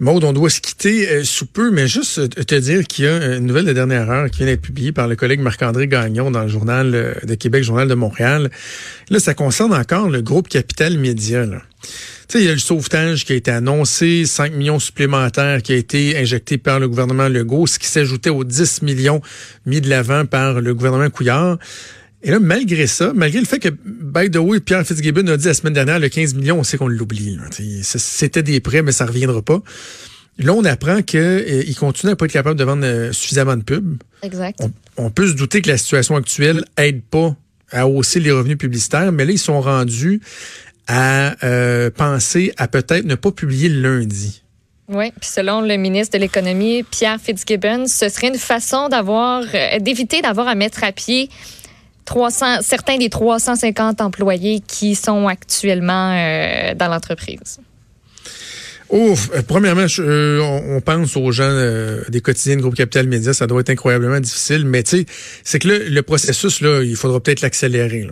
Maud, on doit se quitter sous peu, mais juste te dire qu'il y a une nouvelle de dernière heure qui vient d'être publiée par le collègue Marc-André Gagnon dans le journal de Québec, journal de Montréal. Là, ça concerne encore le groupe Capital Média. Là. Tu sais, il y a le sauvetage qui a été annoncé, 5 millions supplémentaires qui a été injecté par le gouvernement Legault, ce qui s'ajoutait aux 10 millions mis de l'avant par le gouvernement Couillard. Et là, malgré ça, malgré le fait que, by the way, Pierre Fitzgibbon a dit la semaine dernière, le 15 millions, on sait qu'on l'oublie. C'était des prêts, mais ça reviendra pas. Là, on apprend qu'il euh, continue à pas être capable de vendre euh, suffisamment de pubs. Exact. On, peut se douter que la situation actuelle aide pas à hausser les revenus publicitaires, mais là, ils sont rendus à euh, penser à peut-être ne pas publier le lundi. Oui, puis selon le ministre de l'Économie, Pierre Fitzgibbon, ce serait une façon d'avoir, euh, d'éviter d'avoir à mettre à pied 300, certains des 350 employés qui sont actuellement euh, dans l'entreprise. Ouf, premièrement, on, pense aux gens des quotidiens de groupe Capital Média, ça doit être incroyablement difficile, mais tu sais, c'est que le, le processus là, il faudra peut-être l'accélérer.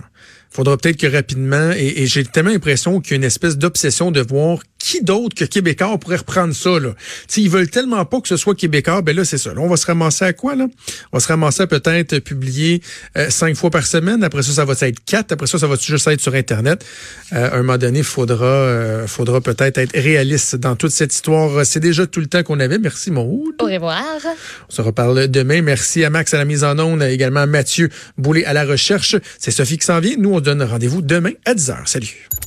Faudra peut-être que rapidement, et, et j'ai tellement l'impression qu'il y a une espèce d'obsession de voir qui d'autre que Québécois pourrait reprendre ça, là? T'sais, ils veulent tellement pas que ce soit Québécois, ben là, c'est ça. Là, on va se ramasser à quoi, là? On va se ramasser à peut-être publier euh, cinq fois par semaine. Après ça, ça va être quatre. Après ça, ça va juste être sur Internet. Euh, à un moment donné, il faudra, euh, faudra peut-être être réaliste dans toute cette histoire. C'est déjà tout le temps qu'on avait. Merci, Maud. Au revoir. On se reparle demain. Merci à Max à la mise en onde, également à Mathieu Boulay à la recherche. C'est Sophie qui s'en vient. Nous, on donne rendez-vous demain à 10h. Salut.